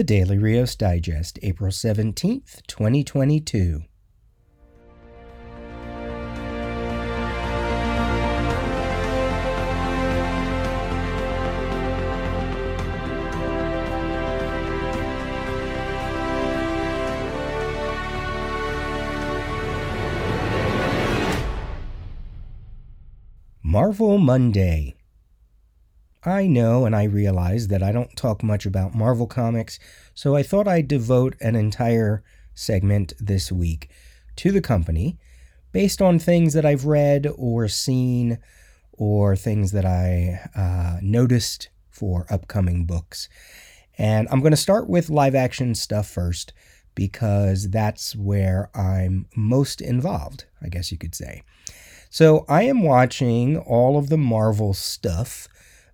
The Daily Rios Digest, April 17th, 2022. Marvel Monday. I know and I realize that I don't talk much about Marvel Comics, so I thought I'd devote an entire segment this week to the company based on things that I've read or seen or things that I uh, noticed for upcoming books. And I'm going to start with live action stuff first because that's where I'm most involved, I guess you could say. So I am watching all of the Marvel stuff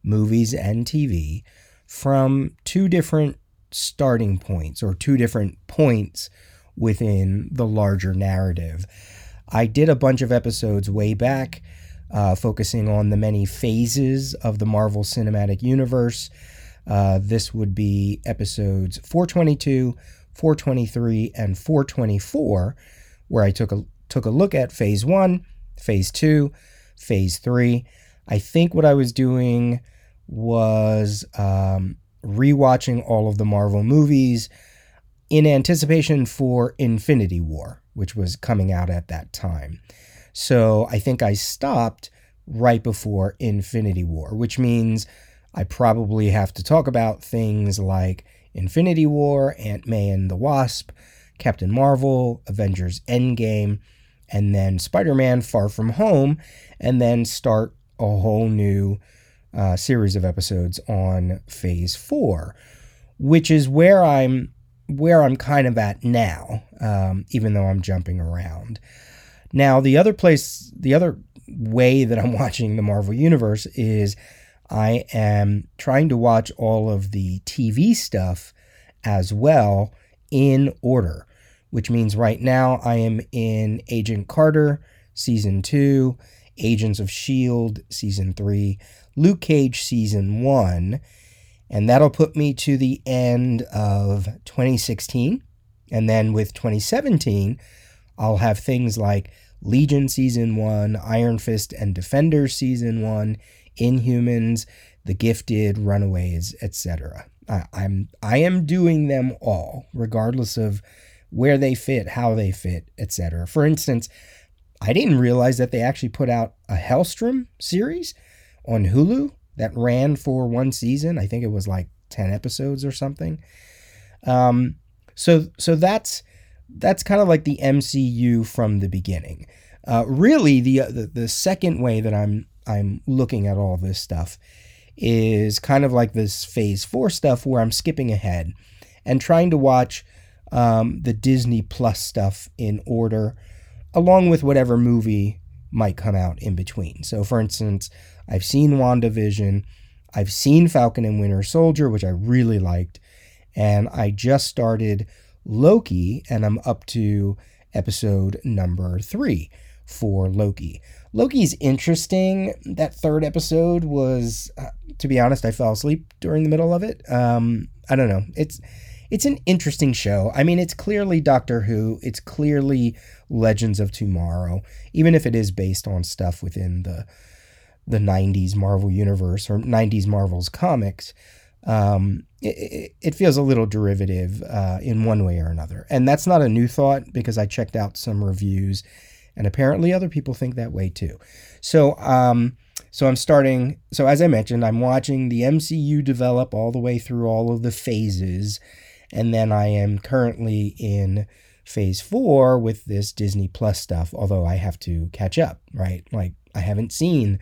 movies and TV from two different starting points or two different points within the larger narrative. I did a bunch of episodes way back uh, focusing on the many phases of the Marvel Cinematic Universe. Uh, this would be episodes 422, 423, and 424, where I took a took a look at phase one, phase two, phase three. I think what I was doing was um, rewatching all of the Marvel movies in anticipation for Infinity War, which was coming out at that time. So I think I stopped right before Infinity War, which means I probably have to talk about things like Infinity War, Ant-Man and the Wasp, Captain Marvel, Avengers Endgame, and then Spider Man Far From Home, and then start a whole new uh, series of episodes on Phase Four, which is where I'm where I'm kind of at now, um, even though I'm jumping around. Now, the other place, the other way that I'm watching the Marvel Universe is I am trying to watch all of the TV stuff as well in order, which means right now I am in Agent Carter season two, Agents of S.H.I.E.L.D. season three, Luke Cage season one, and that'll put me to the end of 2016. And then with 2017, I'll have things like Legion season one, Iron Fist and Defenders season one, Inhumans, The Gifted, Runaways, etc. I'm I am doing them all, regardless of where they fit, how they fit, etc. For instance, I didn't realize that they actually put out a Helstrom series on Hulu that ran for one season. I think it was like 10 episodes or something. Um, so so that's that's kind of like the MCU from the beginning. Uh, really, the, the the second way that I'm I'm looking at all this stuff is kind of like this Phase Four stuff where I'm skipping ahead and trying to watch um, the Disney Plus stuff in order, along with whatever movie might come out in between. So, for instance, I've seen WandaVision, I've seen Falcon and Winter Soldier, which I really liked, and I just started Loki, and I'm up to episode number three for Loki. Loki's interesting. That third episode was, uh, to be honest, I fell asleep during the middle of it. Um, I don't know. It's it's an interesting show. I mean, it's clearly Doctor Who. It's clearly Legends of Tomorrow, even if it is based on stuff within the the 90s Marvel universe or 90s Marvel's comics. Um, it, it, feels a little derivative uh, in one way or another. And that's not a new thought because I checked out some reviews and apparently other people think that way too. So, um, so I'm starting. So as I mentioned, I'm watching the MCU develop all the way through all of the phases, and then I am currently in phase four with this Disney Plus stuff, although I have to catch up, right? Like, I haven't seen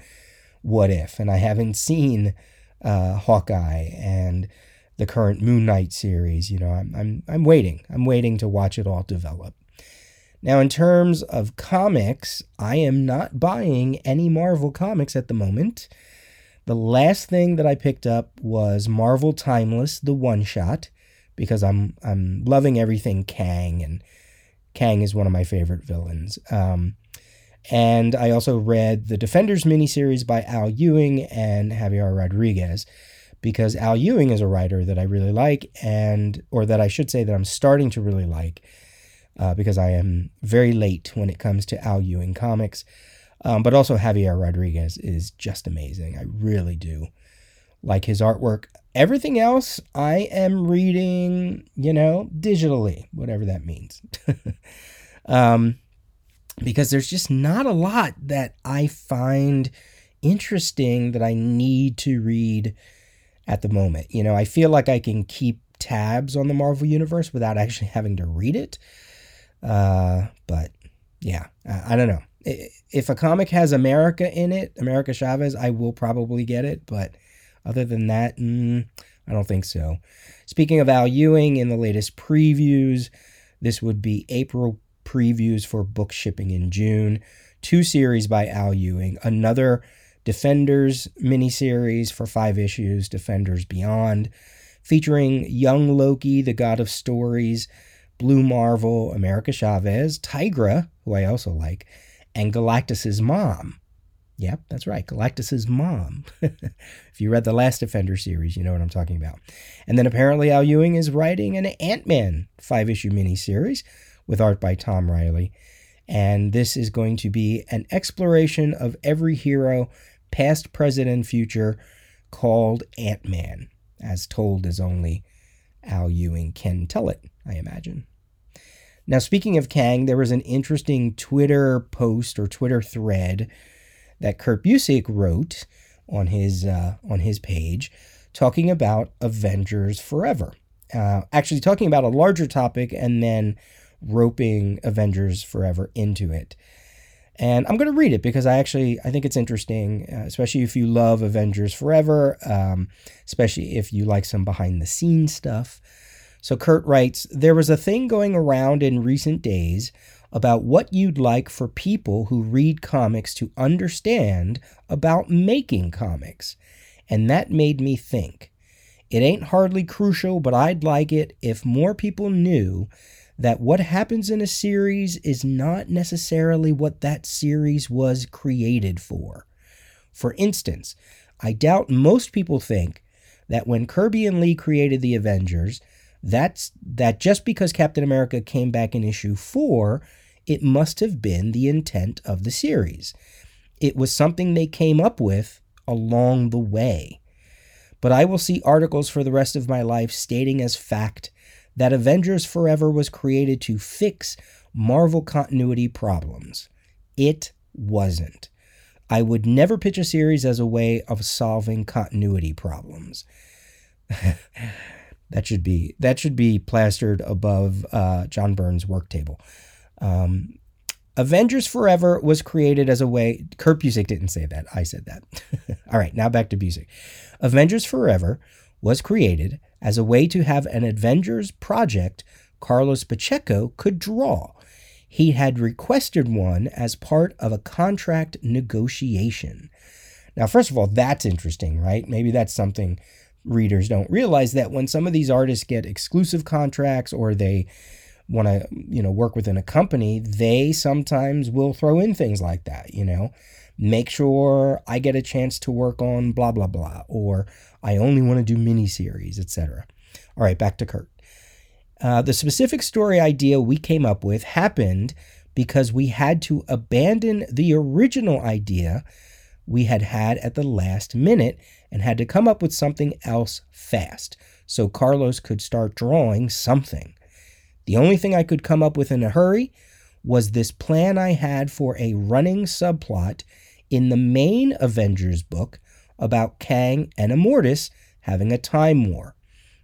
What If, and I haven't seen uh, Hawkeye and the current Moon Knight series. You know, I'm, I'm, I'm waiting. I'm waiting to watch it all develop. Now, in terms of comics, I am not buying any Marvel comics at the moment. The last thing that I picked up was Marvel Timeless, the one shot because I'm I'm loving everything Kang and Kang is one of my favorite villains. Um, and I also read the Defenders miniseries by Al Ewing and Javier Rodriguez because Al Ewing is a writer that I really like, and or that I should say that I'm starting to really like, uh, because I am very late when it comes to Al Ewing comics. Um, but also Javier Rodriguez is just amazing. I really do like his artwork. Everything else I am reading, you know, digitally, whatever that means. um, because there's just not a lot that I find interesting that I need to read at the moment. You know, I feel like I can keep tabs on the Marvel Universe without actually having to read it. Uh, but yeah, I, I don't know. If a comic has America in it, America Chavez, I will probably get it. But other than that, mm, I don't think so. Speaking of Al Ewing, in the latest previews, this would be April previews for book shipping in June. Two series by Al Ewing, another Defenders miniseries for five issues, Defenders Beyond, featuring young Loki, the god of stories, Blue Marvel, America Chavez, Tigra, who I also like, and Galactus's mom. Yep, that's right. Galactus's mom. if you read the last Defender series, you know what I'm talking about. And then apparently Al Ewing is writing an Ant-Man five-issue miniseries with art by Tom Reilly. And this is going to be an exploration of every hero, past, present, and future, called Ant-Man, as told as only Al Ewing can tell it, I imagine. Now, speaking of Kang, there was an interesting Twitter post or Twitter thread that Kurt Busiek wrote on his uh, on his page, talking about Avengers Forever. Uh, actually, talking about a larger topic and then roping Avengers Forever into it. And I'm going to read it because I actually I think it's interesting, uh, especially if you love Avengers Forever, um, especially if you like some behind the scenes stuff. So Kurt writes, there was a thing going around in recent days about what you'd like for people who read comics to understand about making comics. And that made me think. It ain't hardly crucial, but I'd like it if more people knew that what happens in a series is not necessarily what that series was created for. For instance, I doubt most people think that when Kirby and Lee created the Avengers, that's that just because Captain America came back in issue 4 it must have been the intent of the series. It was something they came up with along the way. But I will see articles for the rest of my life stating as fact that Avengers Forever was created to fix Marvel continuity problems. It wasn't. I would never pitch a series as a way of solving continuity problems. that should be that should be plastered above uh, John Byrne's work table. Um, Avengers Forever was created as a way. Kurt Busiek didn't say that. I said that. All right, now back to Busiek. Avengers Forever was created as a way to have an Avengers project Carlos Pacheco could draw. He had requested one as part of a contract negotiation. Now, first of all, that's interesting, right? Maybe that's something readers don't realize that when some of these artists get exclusive contracts or they want to you know work within a company they sometimes will throw in things like that you know make sure i get a chance to work on blah blah blah or i only want to do miniseries etc all right back to kurt. Uh, the specific story idea we came up with happened because we had to abandon the original idea we had had at the last minute and had to come up with something else fast so carlos could start drawing something the only thing I could come up with in a hurry was this plan I had for a running subplot in the main Avengers book about Kang and Immortus having a time war.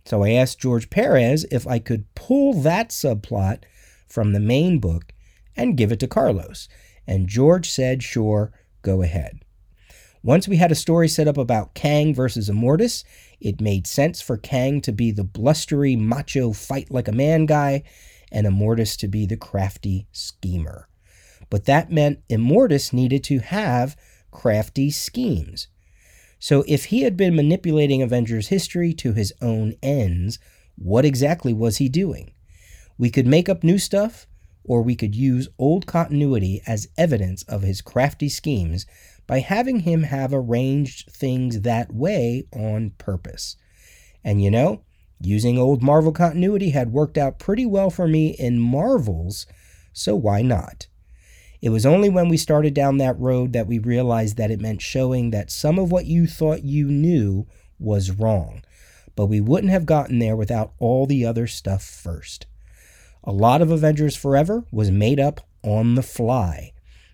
So I asked George Perez if I could pull that subplot from the main book and give it to Carlos. And George said, sure, go ahead. Once we had a story set up about Kang versus Immortus, it made sense for Kang to be the blustery, macho, fight like a man guy, and Immortus to be the crafty schemer. But that meant Immortus needed to have crafty schemes. So if he had been manipulating Avengers history to his own ends, what exactly was he doing? We could make up new stuff, or we could use old continuity as evidence of his crafty schemes by having him have arranged things that way on purpose. And you know, using old Marvel continuity had worked out pretty well for me in Marvels, so why not? It was only when we started down that road that we realized that it meant showing that some of what you thought you knew was wrong. But we wouldn't have gotten there without all the other stuff first. A lot of Avengers Forever was made up on the fly.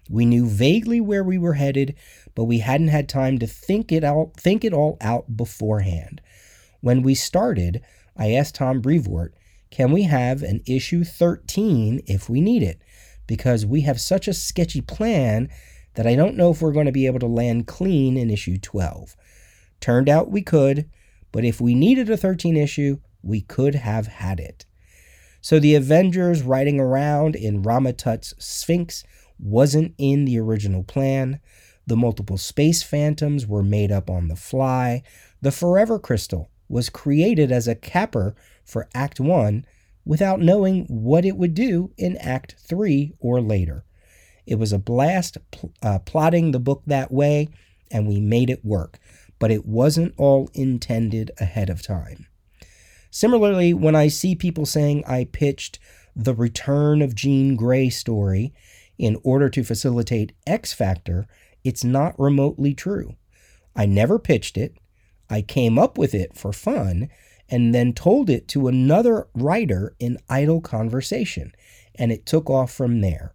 We knew vaguely where we were headed, but we hadn't had time to think it out think it all out beforehand. When we started, I asked Tom Brevoort, can we have an issue 13 if we need it? Because we have such a sketchy plan that I don't know if we're going to be able to land clean in issue 12. Turned out we could, but if we needed a 13 issue, we could have had it. So the Avengers riding around in Rama-Tut's Sphinx wasn't in the original plan. The multiple space phantoms were made up on the fly. The Forever Crystal was created as a capper for Act 1 without knowing what it would do in Act 3 or later. It was a blast pl- uh, plotting the book that way, and we made it work, but it wasn't all intended ahead of time. Similarly, when I see people saying I pitched the Return of Jean Grey story in order to facilitate X Factor, it's not remotely true. I never pitched it. I came up with it for fun and then told it to another writer in idle conversation, and it took off from there.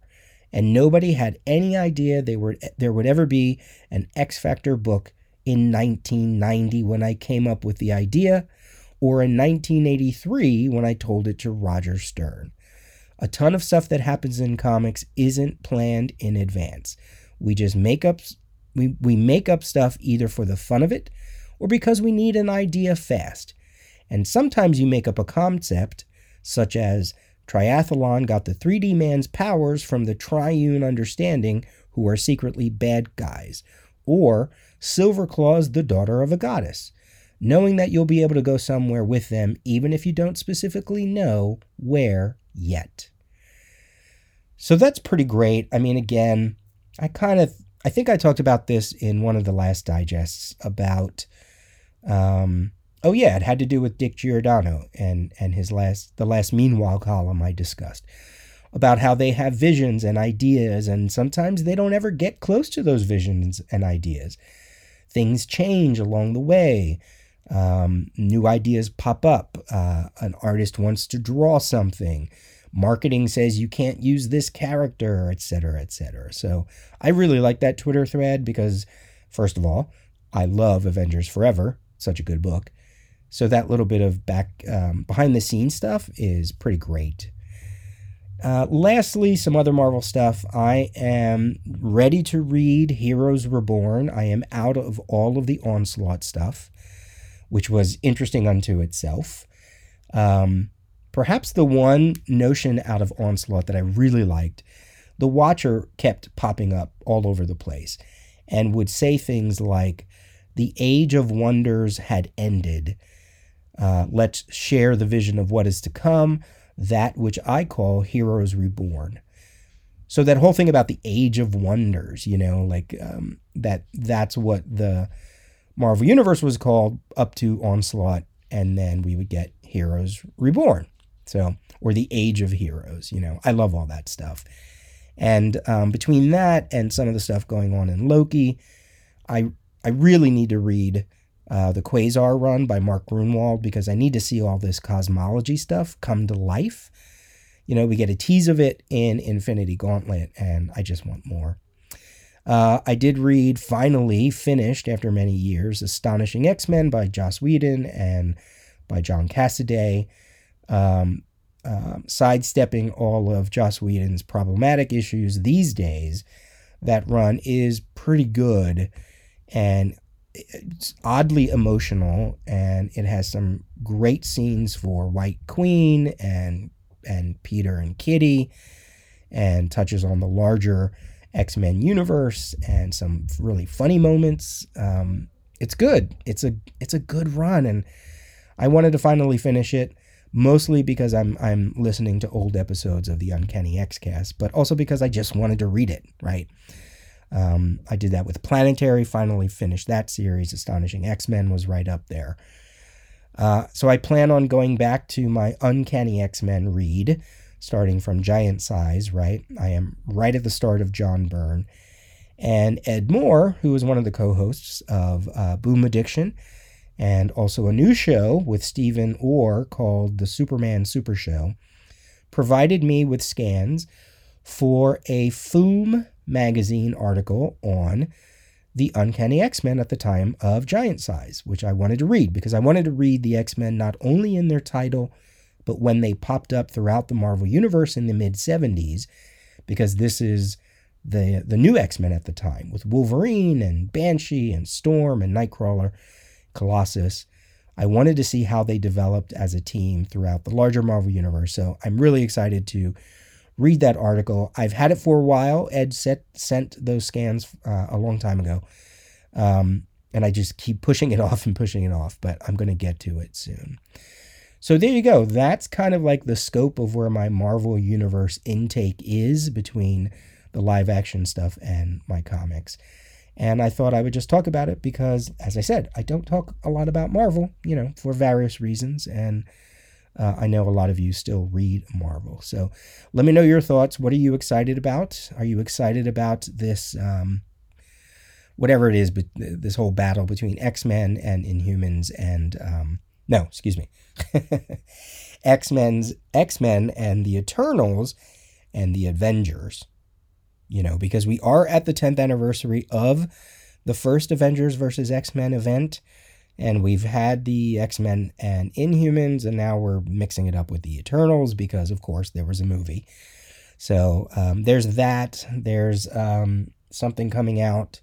And nobody had any idea they were, there would ever be an X Factor book in 1990 when I came up with the idea, or in 1983 when I told it to Roger Stern. A ton of stuff that happens in comics isn't planned in advance. We just make up we, we make up stuff either for the fun of it or because we need an idea fast. And sometimes you make up a concept, such as Triathlon got the 3D man's powers from the triune understanding, who are secretly bad guys, or Silverclaw's the daughter of a goddess, knowing that you'll be able to go somewhere with them even if you don't specifically know where yet. So that's pretty great. I mean, again, I kind of I think I talked about this in one of the last digests about um, oh yeah, it had to do with Dick Giordano and and his last the last Meanwhile column I discussed about how they have visions and ideas, and sometimes they don't ever get close to those visions and ideas. Things change along the way. Um, new ideas pop up. Uh, an artist wants to draw something. Marketing says you can't use this character, etc., etc. So I really like that Twitter thread because, first of all, I love Avengers Forever such a good book. So that little bit of back um, behind the scenes stuff is pretty great. Uh, lastly, some other Marvel stuff. I am ready to read Heroes Reborn. I am out of all of the Onslaught stuff, which was interesting unto itself. Um, perhaps the one notion out of Onslaught that I really liked, the Watcher kept popping up all over the place and would say things like, the age of wonders had ended. Uh, let's share the vision of what is to come, that which I call Heroes Reborn. So that whole thing about the age of wonders, you know, like um, that that's what the Marvel Universe was called up to Onslaught, and then we would get Heroes Reborn. So, or the Age of Heroes, you know, I love all that stuff. And um, between that and some of the stuff going on in Loki, I I really need to read uh, the Quasar run by Mark Gruenwald because I need to see all this cosmology stuff come to life. You know, we get a tease of it in Infinity Gauntlet, and I just want more. Uh, I did read, finally finished after many years, Astonishing X Men by Joss Whedon and by John Cassaday. Um, uh, sidestepping all of Joss Whedon's problematic issues these days, that run is pretty good and it's oddly emotional and it has some great scenes for White Queen and and Peter and Kitty and touches on the larger X-Men universe and some really funny moments. Um, it's good. It's a it's a good run and I wanted to finally finish it mostly because I'm I'm listening to old episodes of the Uncanny X-Cast, but also because I just wanted to read it, right? Um, I did that with Planetary, finally finished that series. Astonishing X Men was right up there. Uh, so I plan on going back to my Uncanny X Men read, starting from Giant Size, right? I am right at the start of John Byrne. And Ed Moore, who is one of the co hosts of uh, Boom Addiction, and also a new show with Stephen Orr called The Superman Super Show, provided me with scans for a Foom magazine article on the Uncanny X Men at the time of Giant Size, which I wanted to read because I wanted to read the X Men not only in their title, but when they popped up throughout the Marvel Universe in the mid 70s, because this is the, the new X Men at the time with Wolverine and Banshee and Storm and Nightcrawler, Colossus. I wanted to see how they developed as a team throughout the larger Marvel Universe. So I'm really excited to read that article. I've had it for a while. Ed set, sent those scans uh, a long time ago. Um, and I just keep pushing it off and pushing it off, but I'm going to get to it soon. So there you go. That's kind of like the scope of where my Marvel Universe intake is between the live action stuff and my comics. And I thought I would just talk about it because, as I said, I don't talk a lot about Marvel, you know, for various reasons. And uh, I know a lot of you still read Marvel. So let me know your thoughts. What are you excited about? Are you excited about this, um, whatever it is, but this whole battle between X Men and Inhumans and, um, no, excuse me, X Men's X Men and the Eternals and the Avengers. You know, because we are at the 10th anniversary of the first Avengers versus X Men event and we've had the X-Men and Inhumans, and now we're mixing it up with the Eternals because, of course, there was a movie. So um, there's that. There's um, something coming out,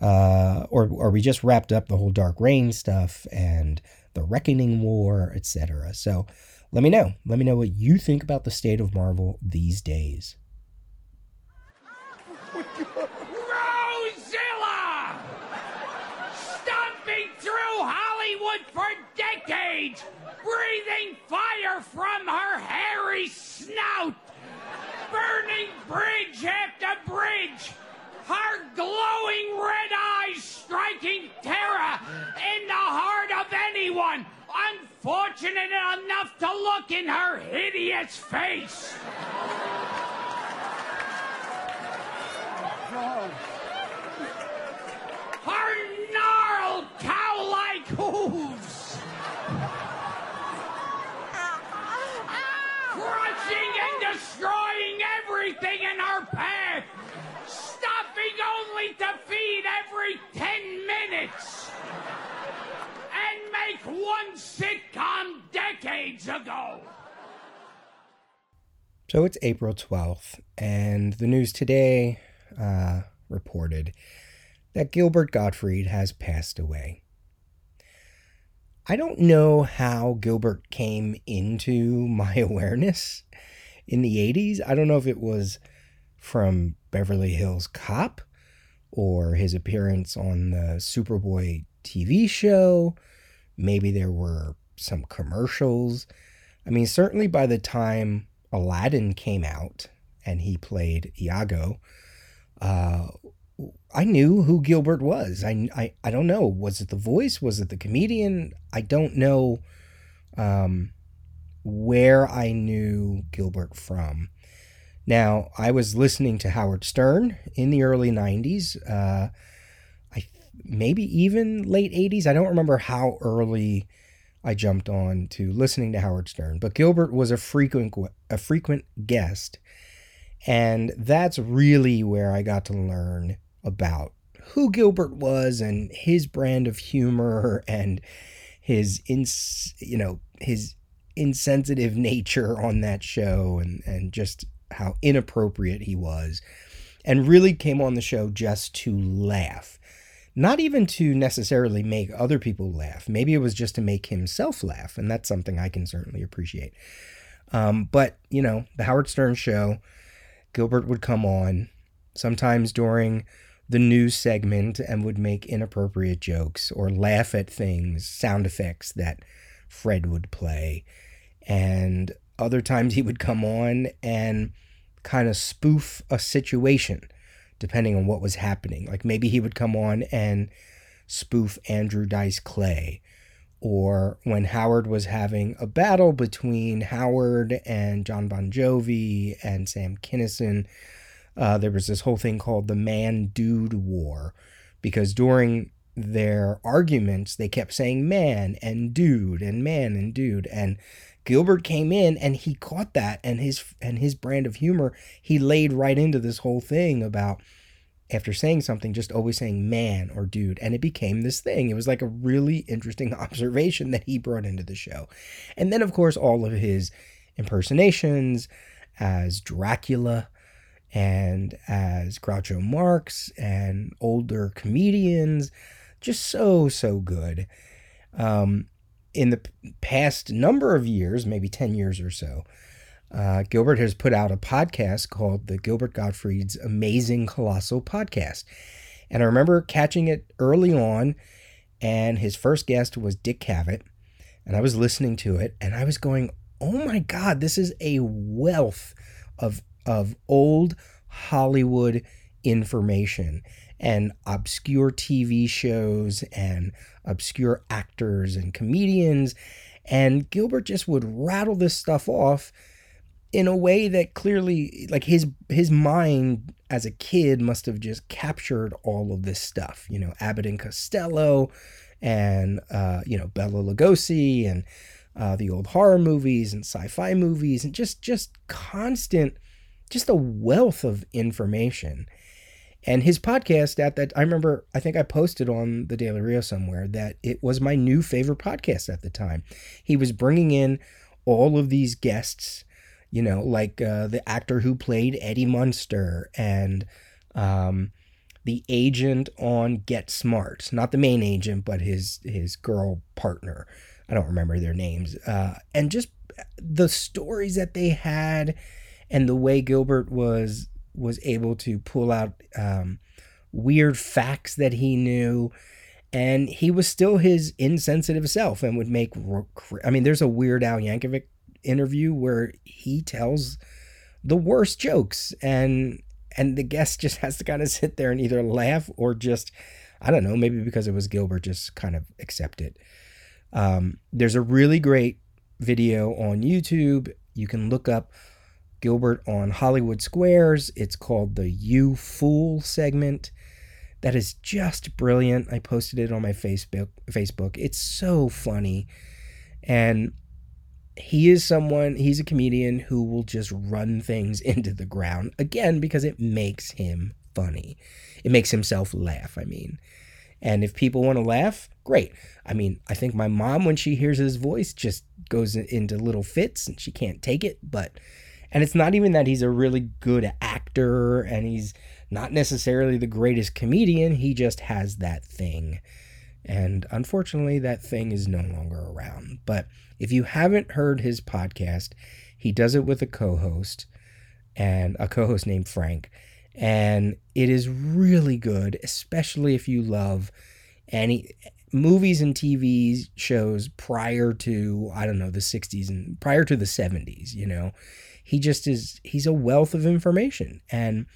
uh, or or we just wrapped up the whole Dark Reign stuff and the Reckoning War, etc. So let me know. Let me know what you think about the state of Marvel these days. Breathing fire from her hairy snout, burning bridge after bridge, her glowing red eyes striking terror in the heart of anyone unfortunate enough to look in her hideous face. Her gnarled cow-like hooves destroying everything in our path, stopping only to feed every 10 minutes, and make one sitcom decades ago. So it's April 12th, and the news today uh, reported that Gilbert Gottfried has passed away. I don't know how Gilbert came into my awareness in the 80s. I don't know if it was from Beverly Hills Cop or his appearance on the Superboy TV show. Maybe there were some commercials. I mean, certainly by the time Aladdin came out and he played Iago, uh, I knew who Gilbert was. I, I, I don't know. Was it the voice? Was it the comedian? I don't know. Um, where I knew Gilbert from. Now, I was listening to Howard Stern in the early 90s, uh, I maybe even late 80s. I don't remember how early I jumped on to listening to Howard Stern, but Gilbert was a frequent a frequent guest, and that's really where I got to learn about who Gilbert was and his brand of humor and his ins you know his insensitive nature on that show and, and just how inappropriate he was, and really came on the show just to laugh. Not even to necessarily make other people laugh. Maybe it was just to make himself laugh, and that's something I can certainly appreciate. Um, but, you know, the Howard Stern show, Gilbert would come on sometimes during the news segment and would make inappropriate jokes or laugh at things, sound effects that Fred would play and other times he would come on and kind of spoof a situation depending on what was happening. Like maybe he would come on and spoof Andrew Dice Clay, or when Howard was having a battle between Howard and John Bon Jovi and Sam Kinison. Uh, there was this whole thing called the Man Dude War because during their arguments they kept saying man and dude and man and dude and Gilbert came in and he caught that and his and his brand of humor he laid right into this whole thing about after saying something just always saying man or dude. And it became this thing. It was like a really interesting observation that he brought into the show. And then of course all of his impersonations as Dracula and as Groucho Marx and older comedians. Just so so good. Um, in the past number of years, maybe 10 years or so, uh, Gilbert has put out a podcast called the Gilbert Gottfried's Amazing Colossal Podcast. And I remember catching it early on, and his first guest was Dick Cavett. And I was listening to it, and I was going, oh my God, this is a wealth of, of old Hollywood information and obscure TV shows and obscure actors and comedians. And Gilbert just would rattle this stuff off in a way that clearly like his his mind as a kid must have just captured all of this stuff you know abbott and costello and uh, you know bela lugosi and uh, the old horror movies and sci-fi movies and just just constant just a wealth of information and his podcast at that, I remember, I think I posted on the Daily Rio somewhere that it was my new favorite podcast at the time. He was bringing in all of these guests, you know, like uh, the actor who played Eddie Munster and um, the agent on Get Smart, not the main agent, but his his girl partner. I don't remember their names. Uh, and just the stories that they had and the way Gilbert was was able to pull out um, weird facts that he knew and he was still his insensitive self and would make i mean there's a weird al yankovic interview where he tells the worst jokes and and the guest just has to kind of sit there and either laugh or just i don't know maybe because it was gilbert just kind of accept it. Um, there's a really great video on youtube. You can look up Gilbert on Hollywood Squares. It's called the You Fool segment. That is just brilliant. I posted it on my Facebook. Facebook. It's so funny. And he is someone, he's a comedian who will just run things into the ground again because it makes him funny. It makes himself laugh, I mean. And if people want to laugh, great. I mean, I think my mom, when she hears his voice, just goes into little fits and she can't take it. But and it's not even that he's a really good actor and he's not necessarily the greatest comedian, he just has that thing. And unfortunately, that thing is no longer around. But if you haven't heard his podcast, he does it with a co host and a co host named Frank. And it is really good, especially if you love any movies and TV shows prior to, I don't know, the 60s and prior to the 70s, you know he just is he's a wealth of information. And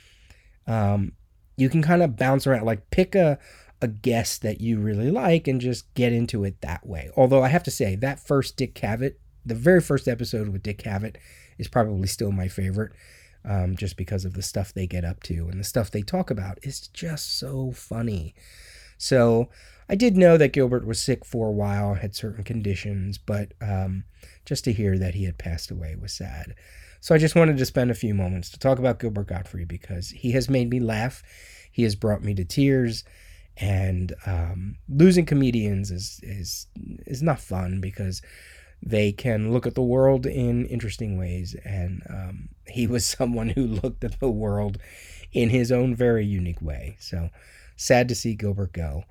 um, you can kind of bounce around like pick a a guest that you really like and just get into it that way. Although i have to say that first dick cavett the very first episode with dick cavett is probably still my favorite um, just because of the stuff they get up to and the stuff they talk about. Is just so funny. So I did know that Gilbert was sick for a while, had certain conditions, but um, just to hear that he had passed away was sad. So I just wanted to spend a few moments to talk about Gilbert Gottfried because he has made me laugh. He has brought me to tears. And um, losing comedians is, is, is not fun because they can look at the world in interesting ways. And um, he was someone who looked at the world in his own very unique way. So sad to see Gilbert go.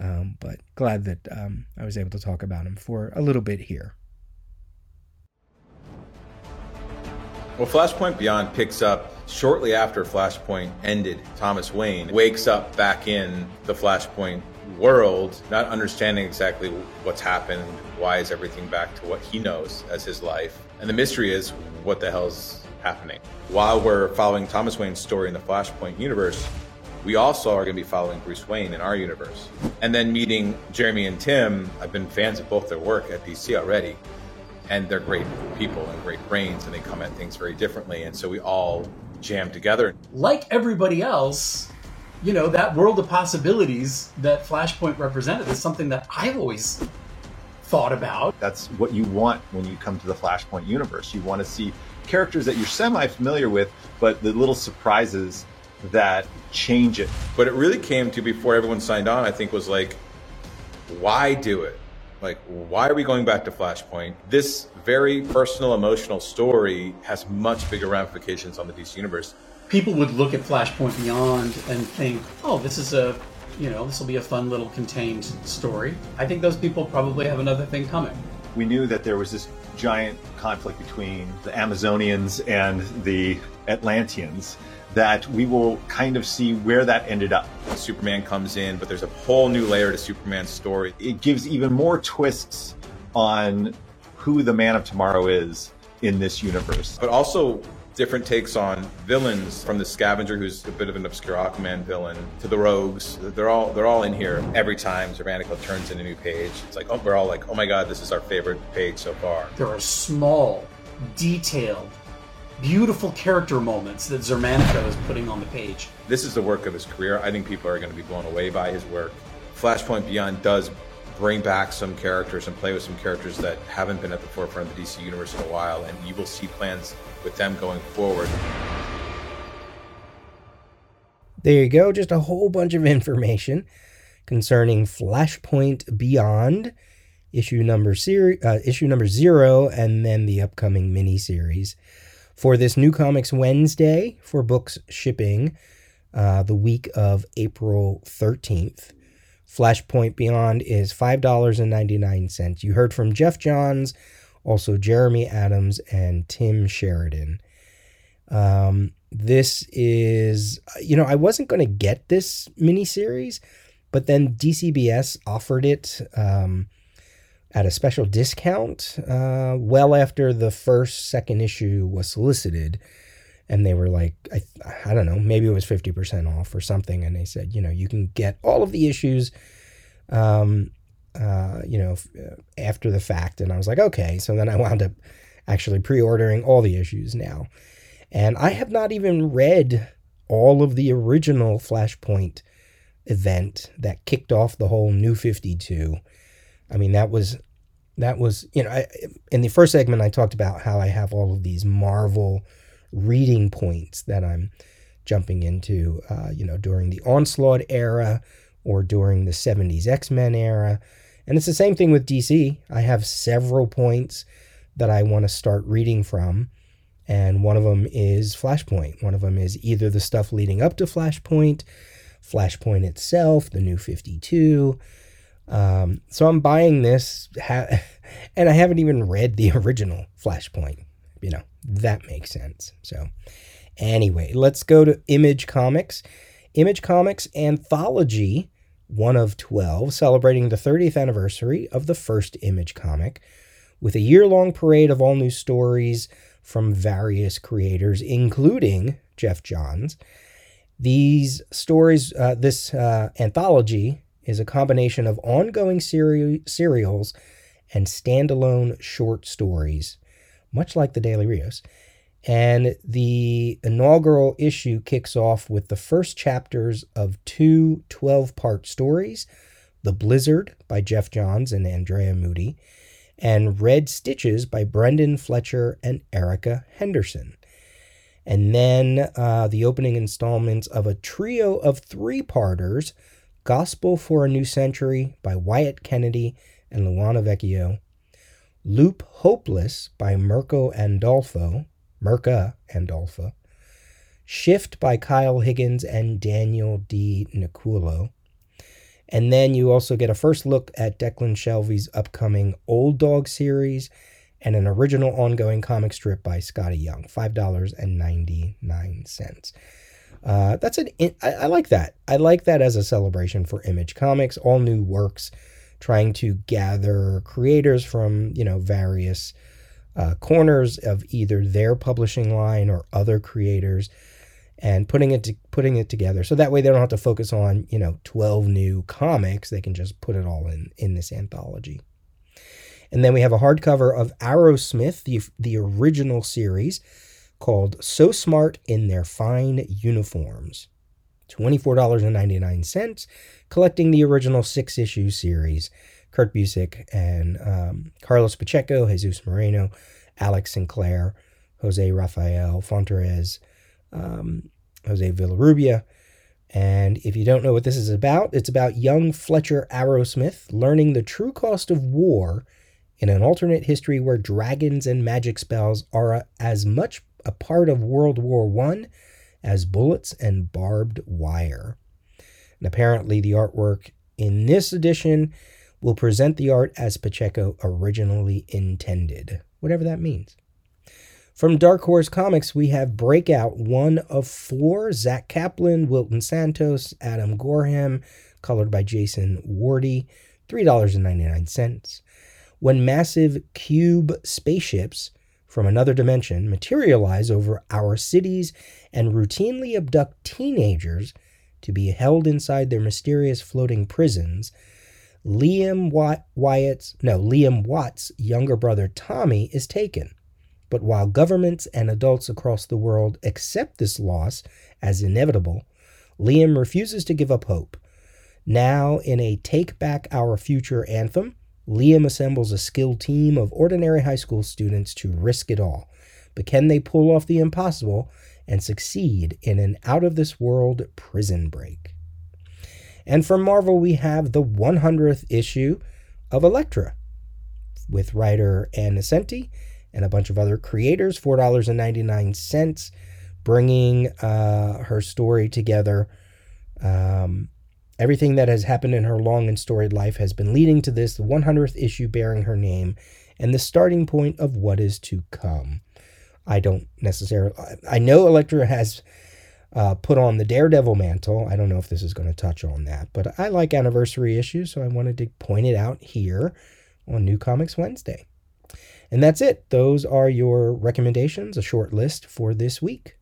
Um, but glad that um, I was able to talk about him for a little bit here. Well, Flashpoint Beyond picks up shortly after Flashpoint ended. Thomas Wayne wakes up back in the Flashpoint world, not understanding exactly what's happened, why is everything back to what he knows as his life. And the mystery is what the hell's happening. While we're following Thomas Wayne's story in the Flashpoint universe, we also are going to be following Bruce Wayne in our universe. And then meeting Jeremy and Tim, I've been fans of both their work at DC already. And they're great people and great brains, and they come at things very differently. And so we all jam together. Like everybody else, you know, that world of possibilities that Flashpoint represented is something that I've always thought about. That's what you want when you come to the Flashpoint universe. You want to see characters that you're semi familiar with, but the little surprises that change it. But it really came to before everyone signed on, I think, was like, why do it? Like, why are we going back to Flashpoint? This very personal, emotional story has much bigger ramifications on the DC universe. People would look at Flashpoint Beyond and think, oh, this is a, you know, this will be a fun little contained story. I think those people probably have another thing coming. We knew that there was this giant conflict between the Amazonians and the Atlanteans that we will kind of see where that ended up. Superman comes in, but there's a whole new layer to Superman's story. It gives even more twists on who the Man of Tomorrow is in this universe. But also different takes on villains from the scavenger who's a bit of an obscure aquaman villain to the rogues they're all they're all in here every time Xermanico turns in a new page it's like oh we're all like oh my god this is our favorite page so far there are small detailed beautiful character moments that Xermanico is putting on the page. This is the work of his career. I think people are going to be blown away by his work. Flashpoint Beyond does bring back some characters and play with some characters that haven't been at the forefront of the DC universe in a while, and you will see plans with them going forward. There you go, just a whole bunch of information concerning Flashpoint Beyond, issue number seri- uh, issue number zero, and then the upcoming miniseries for this New Comics Wednesday for books shipping uh, the week of April 13th. Flashpoint Beyond is $5.99. You heard from Geoff Johns, also Jeremy Adams, and Tim Sheridan. Um, this is, you know, I wasn't going to get this miniseries, but then DCBS offered it. Um, at a special discount uh, well after the first second issue was solicited. And they were like I, I don't know maybe it was 50% off or something. And they said you know you can get all of the issues um, uh, you know uh, after the fact. And i was like okay. So then i wound up actually pre-ordering all the issues now. And i have not even read all of the original flashpoint event that kicked off the whole new 52 I mean, that was that was you know I, in the first segment I talked about how I have all of these Marvel reading points that I'm jumping into, uh, you know, during the Onslaught era or during the 70s X Men era. And it's the same thing with DC. I have several points that I want to start reading from. And one of them is Flashpoint. One of them is either the stuff leading up to Flashpoint, Flashpoint itself, the new 52, um, so I'm buying this, ha- and I haven't even read the original Flashpoint. You know, that makes sense. So, anyway, let's go to Image Comics. Image Comics Anthology, one of 12, celebrating the 30th anniversary of the first Image comic, with a year long parade of all new stories from various creators, including Geoff Johns. These stories, uh, this uh, anthology is a combination of ongoing seri- serials and standalone short stories, much like the Daily Rios. And the inaugural issue kicks off with the first chapters of two 12 part stories The Blizzard by Geoff Johns and Andrea Mutti, and Red Stitches by Brenden Fletcher and Erica Henderson. And then uh, the opening installments of a trio of three parters Gospel for a New Century by Wyatt Kennedy and Luana Vecchio, Loop Hopeless by Mirko Andolfo, Mirka Andolfo, Shift by Kyle Higgins and Daniel Di Nicuolo. And then you also get a first look at Declan Shalvey's upcoming Old Dog series and an original ongoing comic strip by Skottie Young, $5.99. Uh, that's an I, I like that. I like that as a celebration for Image Comics, all new works, trying to gather creators from you know various uh, corners of either their publishing line or other creators, and putting it to, putting it together. So that way they don't have to focus on, you know, 12 new comics. They can just put it all in in this anthology. And then we have a hardcover of Arrowsmith, the the original series called So Smart in Their Fine Uniforms. $24.99, collecting the original six issue series. Kurt Busiek and um, Carlos Pacheco, Jesus Merino, Alex Sinclair, Jose Rafael Fonteriz, um, Jose Villarrubia. And if you don't know what this is about, it's about young Fletcher Arrowsmith learning the true cost of war in an alternate history where dragons and magic spells are as much a part of World War I as bullets and barbed wire. And apparently, the artwork in this edition will present the art as Pacheco originally intended, whatever that means. From Dark Horse Comics, we have Breakout, one of four Zack Kaplan, Wilton Santos, Adam Gorham, colored by Jason Wordie, $3.99. When massive cube spaceships from another dimension materialize over our cities and routinely abduct teenagers to be held inside their mysterious floating prisons, Liam Wyatt's no Liam Watt's younger brother Tommy is taken. But while governments and adults across the world accept this loss as inevitable, Liam refuses to give up hope. Now, in a Take Back Our Future anthem, Liam assembles a skilled team of ordinary high school students to risk it all. But can they pull off the impossible and succeed in an out of this world prison break? And from Marvel, we have the 100th issue of Elektra with writer Ann Nocenti and a bunch of other creators, $4.99, bringing uh, her story together. Um, everything that has happened in her long and storied life has been leading to this 100th issue bearing her name and the starting point of what is to come. I don't necessarily, I know Elektra has uh, put on the Daredevil mantle. I don't know if this is going to touch on that, but I like anniversary issues, so I wanted to point it out here on New Comics Wednesday. And that's it. Those are your recommendations, a short list for this week.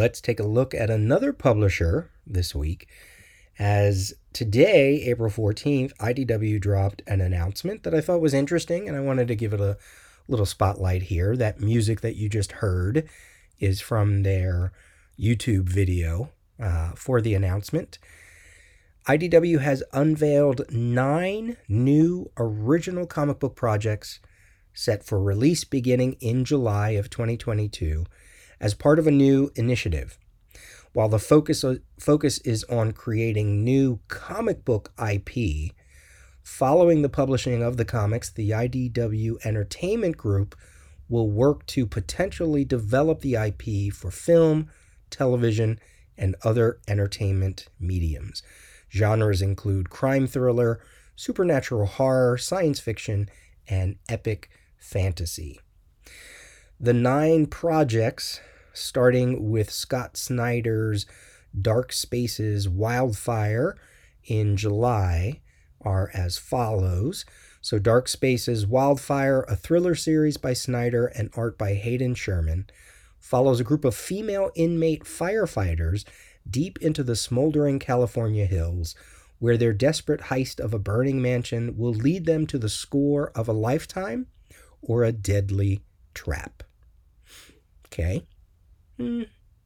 Let's take a look at another publisher this week as today, April 14th, IDW dropped an announcement that I thought was interesting, and I wanted to give it a little spotlight here. That music that you just heard is from their YouTube video uh, for the announcement. IDW has unveiled nine new original comic book projects set for release beginning in July of 2022 as part of a new initiative. While the focus, focus is on creating new comic book IP, following the publishing of the comics, the IDW Entertainment Group will work to potentially develop the IP for film, television, and other entertainment mediums. Genres include crime thriller, supernatural horror, science fiction, and epic fantasy. The nine projects starting with Scott Snyder's Dark Spaces Wildfire in July, are as follows. So, Dark Spaces Wildfire, a thriller series by Snyder and art by Hayden Sherman, follows a group of female inmate firefighters deep into the smoldering California hills, where their desperate heist of a burning mansion will lead them to the score of a lifetime or a deadly trap. Okay. Hmm.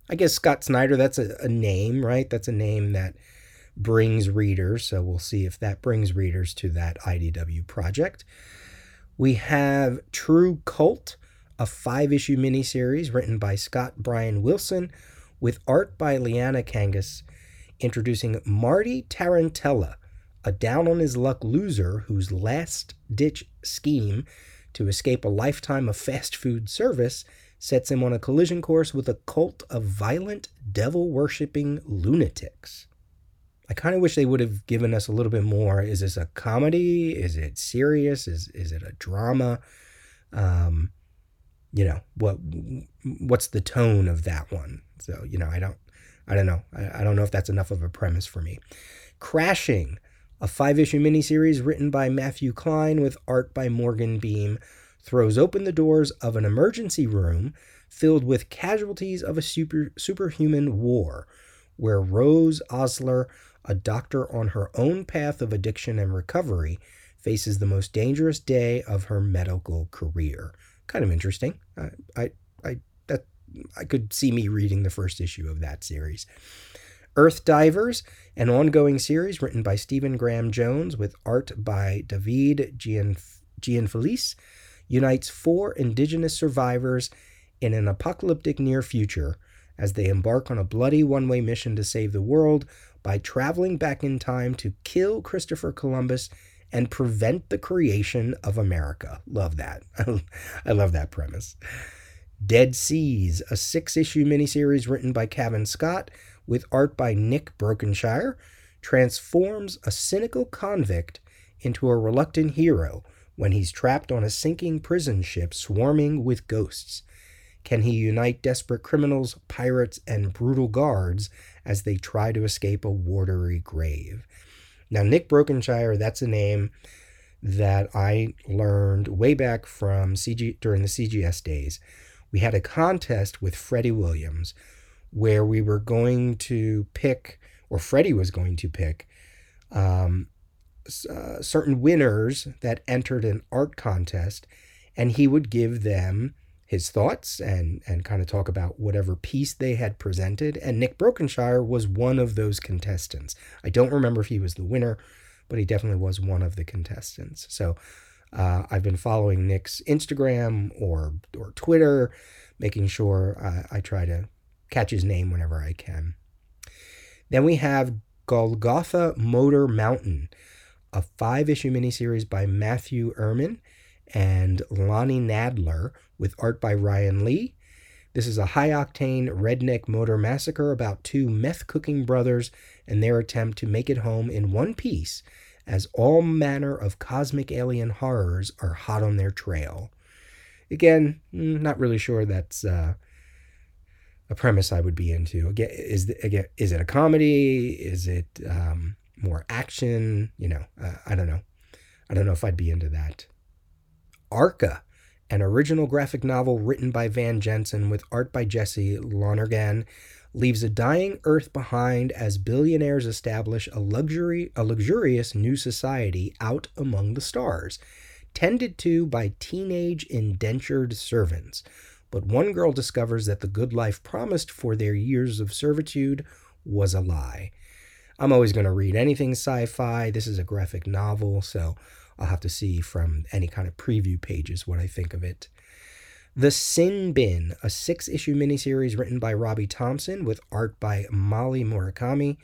I guess Scott Snyder, that's a, a name, right? That's a name that brings readers. So we'll see if that brings readers to that IDW project. We have True Cult, a five issue miniseries written by Scott Bryan Wilson with art by Liana Kangas, introducing Marty Tarantella, a down on his luck loser whose last ditch scheme to escape a lifetime of fast food service sets him on a collision course with a cult of violent, devil worshipping lunatics. I kind of wish they would have given us a little bit more. Is this a comedy? Is it serious? Is, is it a drama? Um, you know what what's the tone of that one? So you know I don't I don't know I, I don't know if that's enough of a premise for me. Crashing, a five issue miniseries written by Matthew Klein with art by Morgan Beem, throws open the doors of an emergency room filled with casualties of a super superhuman war, where Rose Osler, a doctor on her own path of addiction and recovery, faces the most dangerous day of her medical career. Kind of interesting. I, I, I that I could see me reading the first issue of that series. Earth Divers, an ongoing series written by Stephen Graham Jones with art by David Gianf- Gianfelice, unites four indigenous survivors in an apocalyptic near future as they embark on a bloody one way mission to save the world by traveling back in time to kill Christopher Columbus and prevent the creation of America. Love that. I love that premise. Dead Seas, a six issue miniseries written by Cavan Scott with art by Nick Brokenshire, transforms a cynical convict into a reluctant hero when he's trapped on a sinking prison ship swarming with ghosts. Can he unite desperate criminals, pirates, and brutal guards as they try to escape a watery grave? Now, Nick Brokenshire, that's a name that I learned way back from CG during the CGS days. We had a contest with Freddie Williams where we were going to pick, or Freddie was going to pick, um, uh, certain winners that entered an art contest, and he would give them his thoughts and and kind of talk about whatever piece they had presented. And Nick Brokenshire was one of those contestants. I don't remember if he was the winner, but he definitely was one of the contestants. So uh, I've been following Nick's Instagram or or Twitter, making sure I try to catch his name whenever I can. Then we have Golgotha Motor Mountain, a five issue miniseries by Matthew Erman and Lonnie Nadler with art by Ryan Lee. This is a high octane redneck motor massacre about two meth cooking brothers and their attempt to make it home in one piece as all manner of cosmic alien horrors are hot on their trail. Again, mm, not really sure that's uh, a premise I would be into. Again, is again is it a comedy? Is it um, more action? You know, uh, I don't know. I don't know if I'd be into that. Arca, an original graphic novel written by Van Jensen with art by Jesse Lonergan, leaves a dying Earth behind as billionaires establish a luxury a luxurious new society out among the stars, tended to by teenage indentured servants but one girl discovers that the good life promised for their years of servitude was a lie. I'm always going to read anything sci fi. This is a graphic novel, so I'll have to see from any kind of preview pages what I think of it. The Sin Bin, a six issue miniseries written by Robbie Thompson with art by Molly Murakami,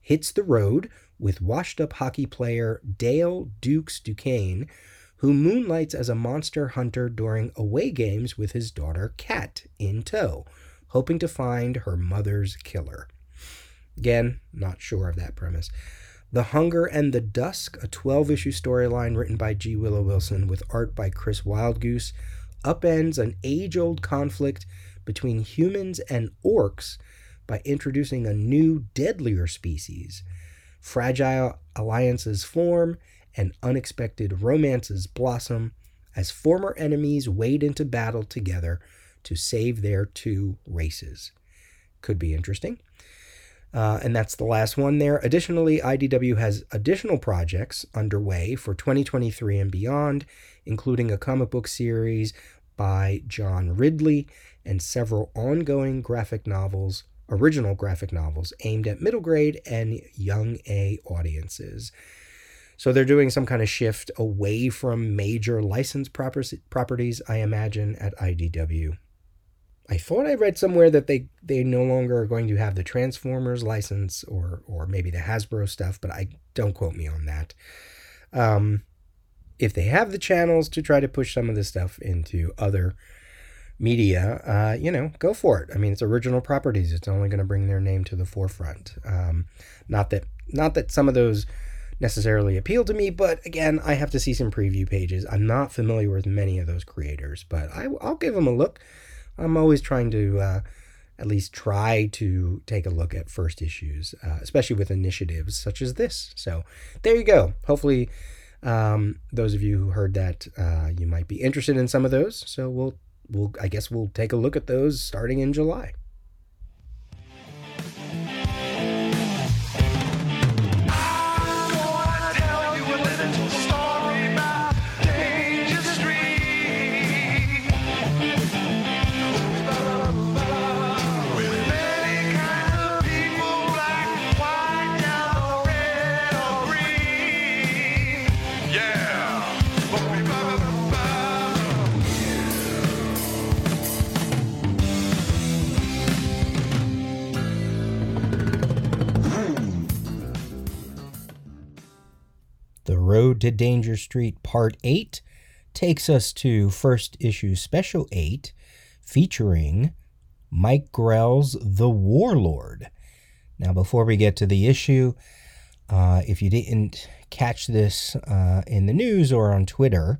hits the road with washed up hockey player Dale Dukes Duquesne, who moonlights as a monster hunter during away games with his daughter Kat in tow, hoping to find her mother's killer. Again, not sure of that premise. The Hunger and the Dusk, a 12 issue storyline written by G. Willow Wilson with art by Chris Wildgoose, upends an age old conflict between humans and orcs by introducing a new, deadlier species. Fragile alliances form, and unexpected romances blossom as former enemies wade into battle together to save their two races. Could be interesting. Uh, and that's the last one there. Additionally, IDW has additional projects underway for 2023 and beyond, including a comic book series by John Ridley and several ongoing graphic novels, original graphic novels aimed at middle grade and young A audiences. So they're doing some kind of shift away from major license properties, I imagine, at IDW. I thought I read somewhere that they, they no longer are going to have the Transformers license or or maybe the Hasbro stuff, but I don't quote me on that. Um, if they have the channels to try to push some of this stuff into other media, uh, you know, go for it. I mean, it's original properties. It's only going to bring their name to the forefront. Um, not that not that some of those necessarily appeal to me, but again, I have to see some preview pages. I'm not familiar with many of those creators, but I, will give them a look. I'm always trying to uh, at least try to take a look at first issues, uh, especially with initiatives such as this. So there you go. Hopefully, um, those of you who heard that, uh, you might be interested in some of those. So we'll, we'll, I guess we'll take a look at those starting in July. Road to Danger Street Part 8 takes us to first issue Special 8 featuring Mike Grell's The Warlord. Now, before we get to the issue, uh, if you didn't catch this uh, in the news or on Twitter,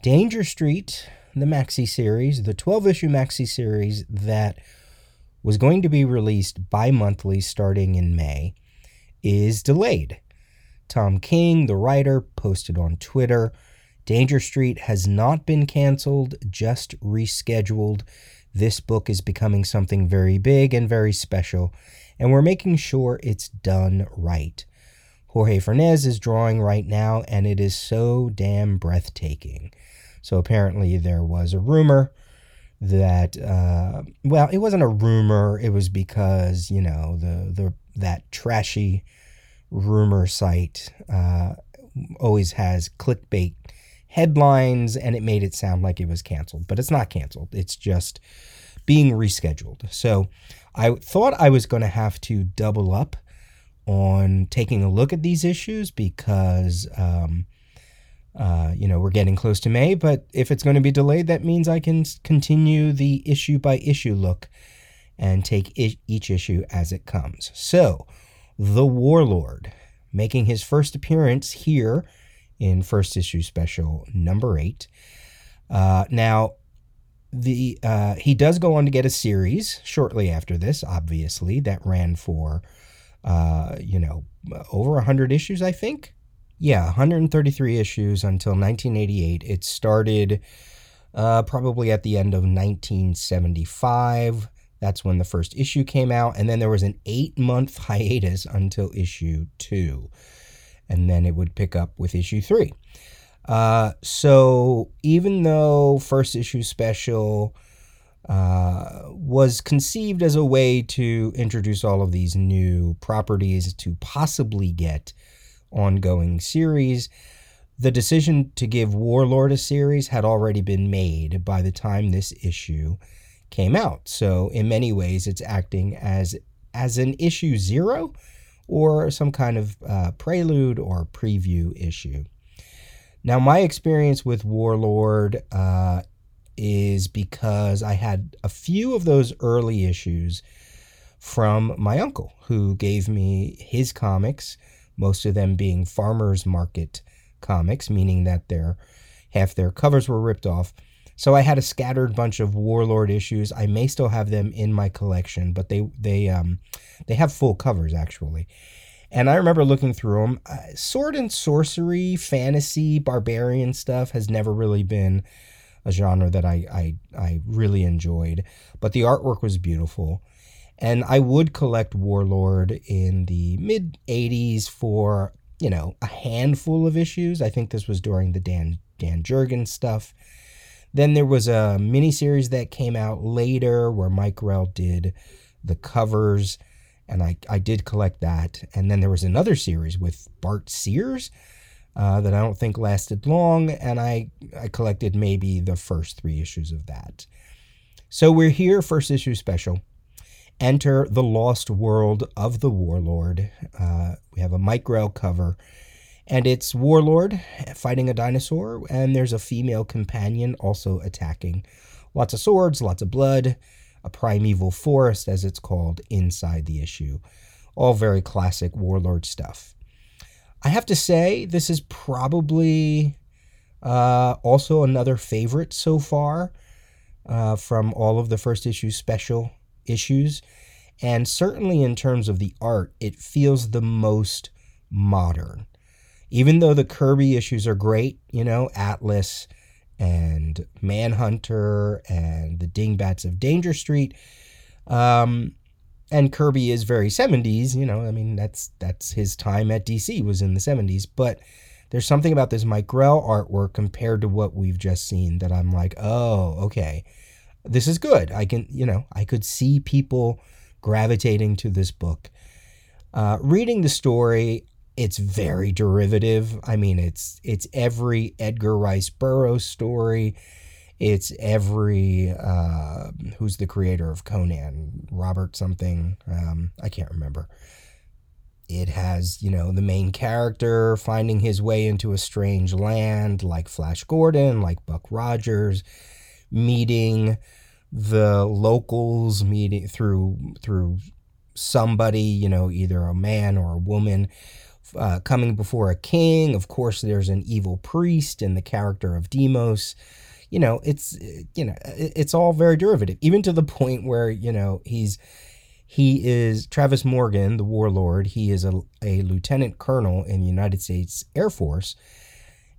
Danger Street, the maxi series, the 12 issue maxi series that was going to be released bi monthly starting in May, is delayed. Tom King, the writer, posted on Twitter Danger Street has not been canceled, just rescheduled. This book is becoming something very big and very special, and we're making sure it's done right. Jorge Fernandez is drawing right now, and it is so damn breathtaking. So apparently, there was a rumor that, uh, well, it wasn't a rumor. It was because you know the the that trashy rumor site uh, always has clickbait headlines and it made it sound like it was canceled, but it's not canceled. It's just being rescheduled. So I thought I was going to have to double up on taking a look at these issues because, um, uh, you know, we're getting close to May, but if it's going to be delayed, that means I can continue the issue by issue look and take each issue as it comes. So, the Warlord, making his first appearance here in first issue special number eight. Uh, now, the uh, he does go on to get a series shortly after this, obviously, that ran for, uh, you know, over 100 issues, I think. Yeah, 133 issues until 1988. It started uh, probably at the end of 1975. That's when the first issue came out. And then there was an eight month hiatus until issue two. And then it would pick up with issue three. Uh, so even though first issue special uh, was conceived as a way to introduce all of these new properties to possibly get ongoing series, the decision to give Warlord a series had already been made by the time this issue came out. So in many ways, it's acting as as an issue zero or some kind of uh, prelude or preview issue. Now, my experience with Warlord uh, is because I had a few of those early issues from my uncle, who gave me his comics, most of them being farmers market comics, meaning that their half their covers were ripped off so I had a scattered bunch of Warlord issues. I may still have them in my collection, but they they um they have full covers actually. And I remember looking through them. Uh, sword and sorcery, fantasy, barbarian stuff has never really been a genre that I, I I really enjoyed, but the artwork was beautiful. And I would collect Warlord in the mid 80s for, you know, a handful of issues. I think this was during the Dan Dan Jurgens stuff. Then there was a miniseries that came out later where Mike Grell did the covers, and I, I did collect that. And then there was another series with Bart Sears uh, that I don't think lasted long, and I, I collected maybe the first three issues of that. So we're here, first issue special. Enter the Lost World of the Warlord. Uh, we have a Mike Grell cover and it's Warlord fighting a dinosaur, and there's a female companion also attacking. Lots of swords, lots of blood, a primeval forest, as it's called inside the issue. All very classic Warlord stuff. I have to say, this is probably uh, also another favorite so far uh, from all of the first issue special issues. And certainly in terms of the art, it feels the most modern. Even though the Kirby issues are great, you know, Atlas and Manhunter and the Dingbats of Danger Street, um, and Kirby is very 70s, you know, I mean that's that's his time at DC was in the 70s, but there's something about this Mike Grell artwork compared to what we've just seen that I'm like, "Oh, okay. This is good. I can, you know, I could see people gravitating to this book. Uh, reading the story, it's very derivative. I mean, it's it's every Edgar Rice Burroughs story. It's every uh, who's the creator of Conan, Robert something. Um, I can't remember. It has, you know, the main character finding his way into a strange land, like Flash Gordon, like Buck Rogers, meeting the locals, meeting through through somebody, you know, either a man or a woman. Uh, coming before a king. Of course, there's an evil priest in the character of Deimos. you know, it's you know, it's all very derivative, even to the point where you know he's he is Travis Morgan, the warlord. He is a, a lieutenant colonel in the United States Air Force.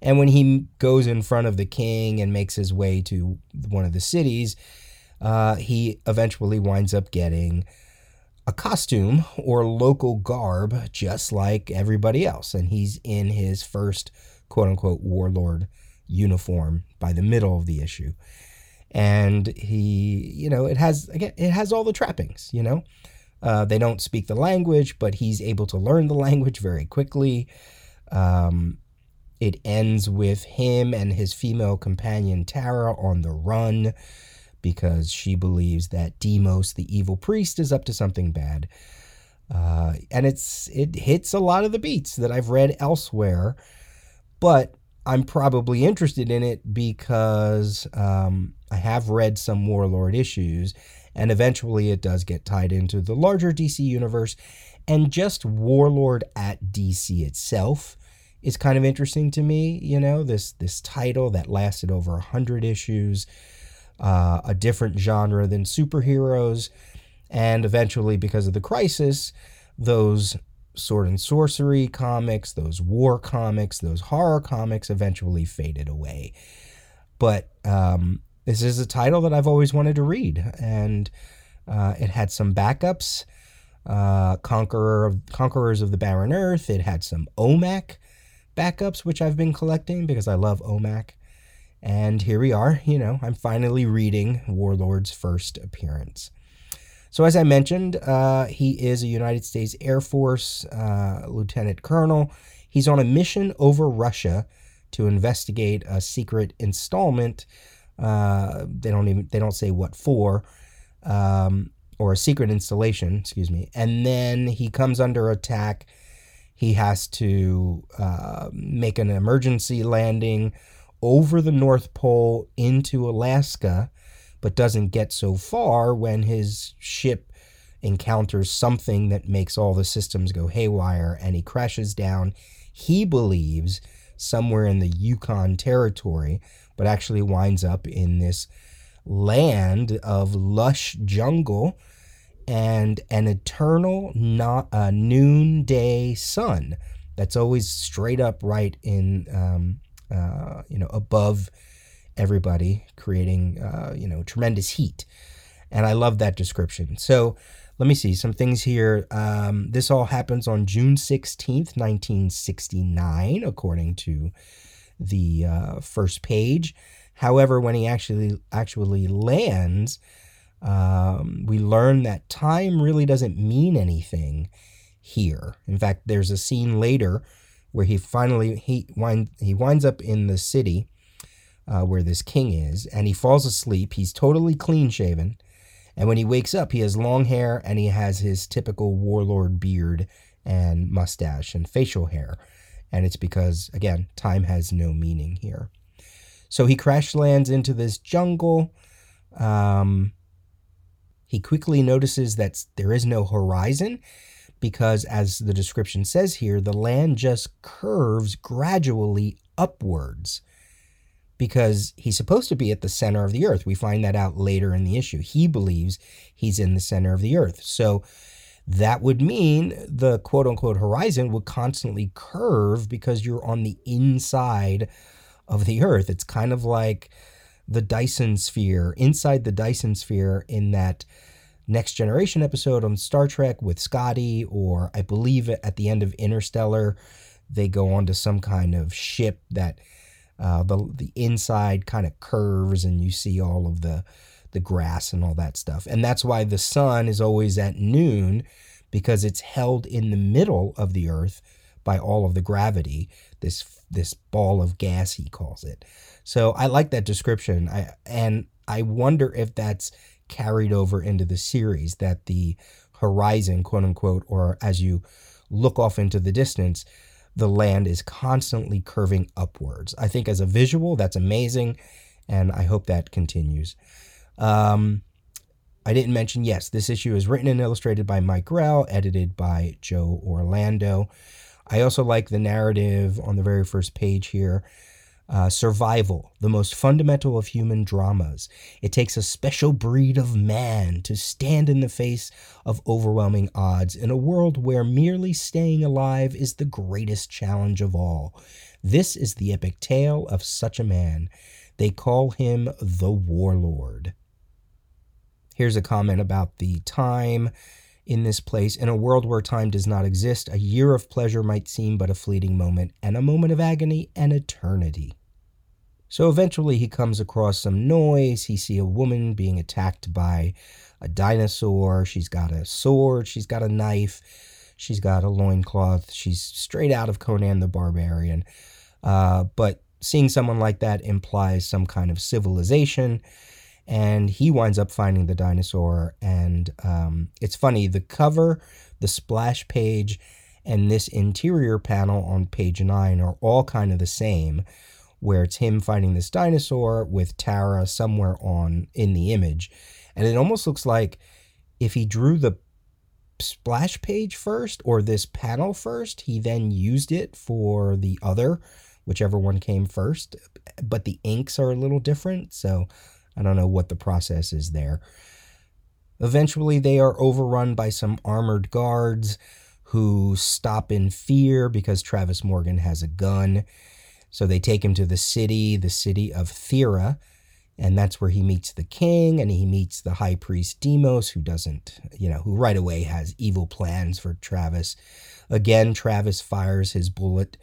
And when he goes in front of the king and makes his way to one of the cities, uh, he eventually winds up getting a costume or local garb, just like everybody else. And he's in his first quote unquote warlord uniform by the middle of the issue. And he, you know, it has again, it has all the trappings, you know. Uh, they don't speak the language, but he's able to learn the language very quickly. Um, it ends with him and his female companion Tara on the run because she believes that Deimos, the evil priest, is up to something bad. Uh, and it's it hits a lot of the beats that I've read elsewhere, but I'm probably interested in it because um, I have read some Warlord issues, and eventually it does get tied into the larger DC universe. And just Warlord at DC itself is kind of interesting to me. You know, this this title that lasted over a hundred issues, uh, a different genre than superheroes, and eventually because of the crisis, those sword and sorcery comics, those war comics, those horror comics eventually faded away. But um, this is a title that I've always wanted to read, and uh, it had some backups. Uh, Conqueror of, Conquerors of the Barren Earth. It had some OMAC backups, which I've been collecting because I love OMAC. And here we are, you know, I'm finally reading Warlord's first appearance. So, as I mentioned, uh, he is a United States Air Force uh, lieutenant colonel. He's on a mission over Russia to investigate a secret installment. Uh, they don't even they don't say what for, um, or a secret installation. Excuse me. And then he comes under attack. He has to uh, make an emergency landing over the North Pole into Alaska but doesn't get so far when his ship encounters something that makes all the systems go haywire and he crashes down. He believes somewhere in the Yukon territory, but actually winds up in this land of lush jungle and an eternal not, uh, noonday sun that's always straight up right in um, uh, you know above everybody, creating uh, you know tremendous heat. And I love that description. So let me see some things here. Um, this all happens on June 16th, 1969, according to the uh, first page. However, when he actually actually lands, um, we learn that time really doesn't mean anything here. In fact, there's a scene later where he finally he wind, he winds up in the city uh, where this king is, and he falls asleep. He's totally clean shaven. And when he wakes up, he has long hair and he has his typical warlord beard and mustache and facial hair. And it's because, again, time has no meaning here. So he crash lands into this jungle. Um, he quickly notices that there is no horizon, because, as the description says here, the land just curves gradually upwards because he's supposed to be at the center of the earth. We find that out later in the issue. He believes he's in the center of the earth. So that would mean the quote unquote horizon would constantly curve because you're on the inside of the earth. It's kind of like the Dyson sphere, inside the Dyson sphere in that Next Generation episode on Star Trek with Scotty, or I believe at the end of Interstellar, they go onto some kind of ship that uh, the the inside kind of curves and you see all of the the grass and all that stuff. And that's why the sun is always at noon because it's held in the middle of the earth by all of the gravity, this this ball of gas he calls it. So I like that description. I and I wonder if that's carried over into the series that the horizon, quote unquote, or as you look off into the distance, the land is constantly curving upwards. I think as a visual, that's amazing, and I hope that continues. Um, I didn't mention, yes, this issue is written and illustrated by Mike Grell, edited by Joe Orlando. I also like the narrative on the very first page here uh, survival, the most fundamental of human dramas. It takes a special breed of man to stand in the face of overwhelming odds in a world where merely staying alive is the greatest challenge of all. This is the epic tale of such a man. They call him the Warlord. Here's a comment about the time in this place. In a world where time does not exist, a year of pleasure might seem but a fleeting moment, and a moment of agony an eternity. So eventually he comes across some noise. He see a woman being attacked by a dinosaur. She's got a sword, she's got a knife, she's got a loincloth. She's straight out of Conan the Barbarian. Uh, but seeing someone like that implies some kind of civilization and he winds up finding the dinosaur. And um, it's funny, the cover, the splash page, and this interior panel on page nine are all kind of the same, where it's him finding this dinosaur with Tara somewhere on in the image. And it almost looks like if he drew the splash page first or this panel first, he then used it for the other, whichever one came first. But the inks are a little different. So I don't know what the process is there. Eventually, they are overrun by some armored guards who stop in fear because Travis Morgan has a gun. So they take him to the city, the city of Thera, and that's where he meets the king and he meets the high priest Deimos, who doesn't, you know, who right away has evil plans for Travis. Again, Travis fires his bullet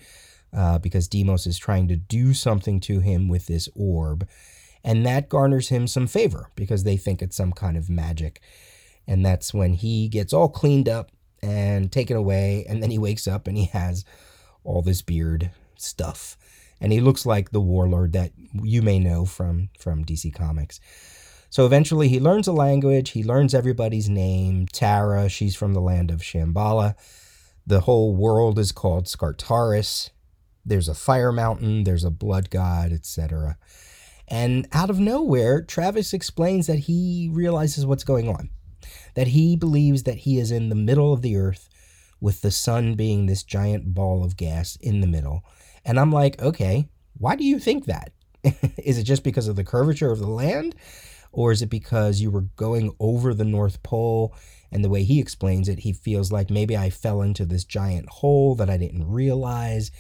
uh, because Deimos is trying to do something to him with this orb. And that garners him some favor because they think it's some kind of magic. And that's when he gets all cleaned up and taken away. And then he wakes up and he has all this beard stuff. And he looks like the warlord that you may know from, from DC Comics. So eventually he learns a language. He learns everybody's name. Tara, she's from the land of Shamballah. The whole world is called Skartaris. There's a fire mountain, there's a blood god, etc. And out of nowhere, Travis explains that he realizes what's going on, that he believes that he is in the middle of the earth with the sun being this giant ball of gas in the middle. And I'm like, okay, why do you think that? is it just because of the curvature of the land? Or is it because you were going over the North Pole? And the way he explains it, he feels like maybe I fell into this giant hole that I didn't realize.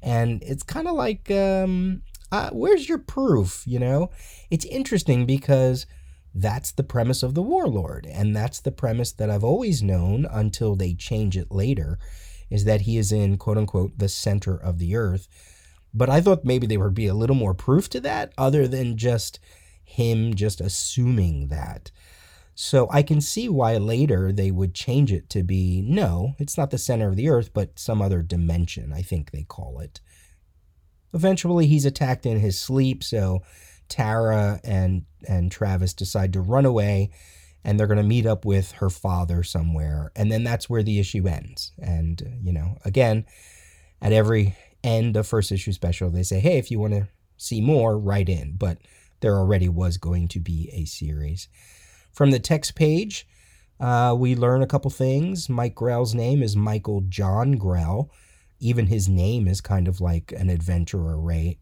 And it's kind of like um, uh, where's your proof? You know, it's interesting because that's the premise of the warlord, and that's the premise that I've always known until they change it later, is that he is in quote unquote the center of the earth. But I thought maybe there would be a little more proof to that, other than just him just assuming that. So I can see why later they would change it to be no, it's not the center of the earth, but some other dimension, I think they call it. Eventually, he's attacked in his sleep, so Tara and and Travis decide to run away, and they're going to meet up with her father somewhere, and then that's where the issue ends. And you know, again, at every end of first issue special, they say, "Hey, if you want to see more, write in." But there already was going to be a series. From the text page, Uh, we learn a couple things. Mike Grell's name is Michael John Grell. Even his name is kind of like an adventurer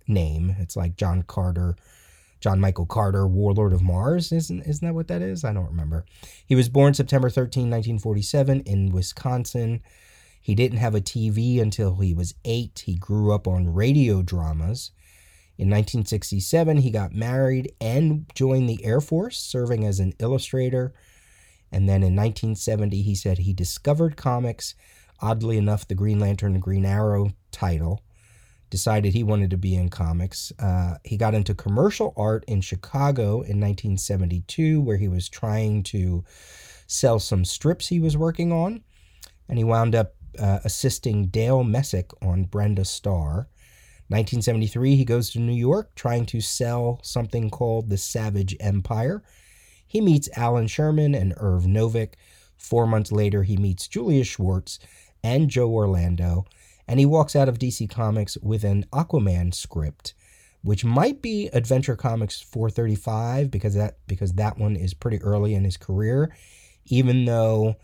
name. It's like John Carter, John Michael Carter, Warlord of Mars. Isn't isn't that what that is? I don't remember. He was born September 13, 1947 in Wisconsin. He didn't have a TV until he was eight. He grew up on radio dramas. In 1967, he got married and joined the Air Force, serving as an illustrator. And then in 1970, he said he discovered comics, oddly enough, the Green Lantern and Green Arrow title. Decided he wanted to be in comics. Uh, he got into commercial art in Chicago in 1972, where he was trying to sell some strips he was working on. And he wound up uh, assisting Dale Messick on Brenda Starr. 1973, he goes to New York trying to sell something called the Savage Empire. He meets Alan Sherman and Irv Novick. Four months later, he meets Julius Schwartz and Joe Orlando, and he walks out of DC Comics with an Aquaman script, which might be Adventure Comics 435 because that because that one is pretty early in his career, even though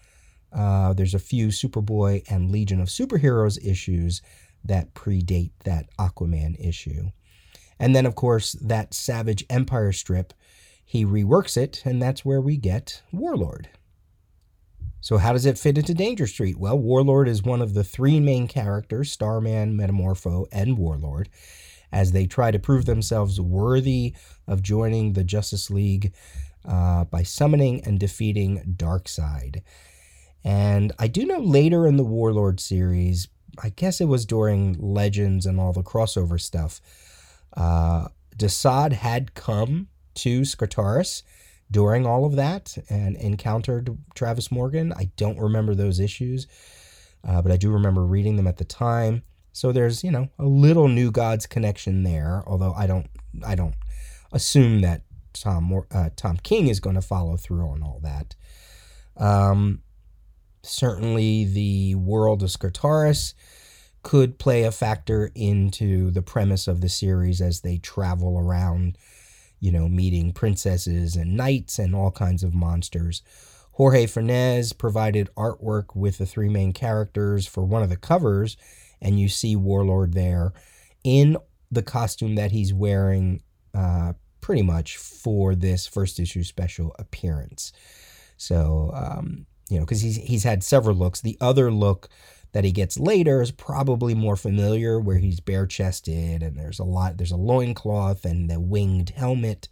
uh, there's a few Superboy and Legion of Superheroes issues that predate that Aquaman issue. And then, of course, that Savage Empire strip, he reworks it, and that's where we get Warlord. So, how does it fit into Danger Street? Well, Warlord is one of the three main characters Starman, Metamorpho, and Warlord as they try to prove themselves worthy of joining the Justice League uh, by summoning and defeating Darkseid. And I do know later in the Warlord series, I guess it was during Legends and all the crossover stuff, uh, Desaad had come to Skartaris during all of that and encountered Travis Morgan. I don't remember those issues, uh, but I do remember reading them at the time. So there's you know a little New Gods connection there, although I don't I don't assume that Tom uh, Tom King is going to follow through on all that. Um, certainly the world of Skartaris could play a factor into the premise of the series as they travel around, you know, meeting princesses and knights and all kinds of monsters. Jorge Fornés provided artwork with the three main characters for one of the covers, and you see Warlord there in the costume that he's wearing uh, pretty much for this first issue special appearance. So, um, you know, because he's he's had several looks. The other look that he gets later is probably more familiar, where he's bare chested and there's a lot. There's a loincloth and the winged helmet,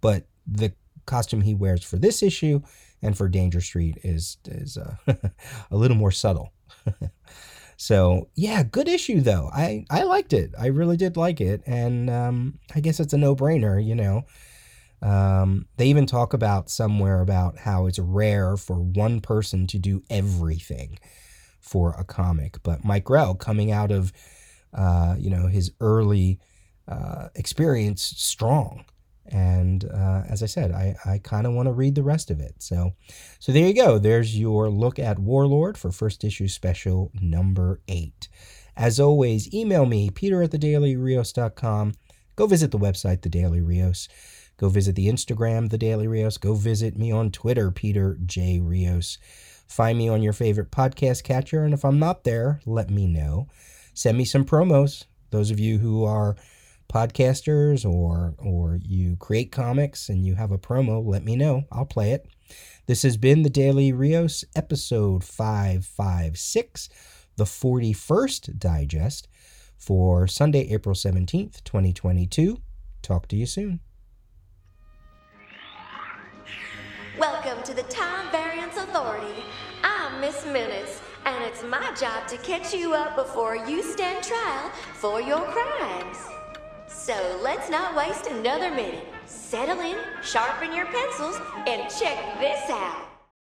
but the costume he wears for this issue and for Danger Street is is uh, a little more subtle. so yeah, good issue though. I I liked it. I really did like it, and um, I guess it's a no brainer. You know. Um, they even talk about somewhere about how it's rare for one person to do everything for a comic. But Mike Grell, coming out of uh, you know his early uh, experience, strong. And uh, as I said, I, I kind of want to read the rest of it. So, so there you go. There's your look at Warlord for first issue special number eight. As always, email me, peter at thedailyrios.com. Go visit the website, The Daily Rios. Go visit the Instagram, The Daily Rios. Go visit me on Twitter, Peter J. Rios. Find me on your favorite podcast catcher, and if I'm not there, let me know. Send me some promos. Those of you who are podcasters or or you create comics and you have a promo, let me know. I'll play it. This has been the Daily Rios, episode 556, the 41st digest for Sunday, April 17th, 2022. Talk to you soon. Welcome to the Time Variance Authority. Miss Minutes, and it's my job to catch you up before you stand trial for your crimes. So let's not waste another minute. Settle in, sharpen your pencils, and check this out.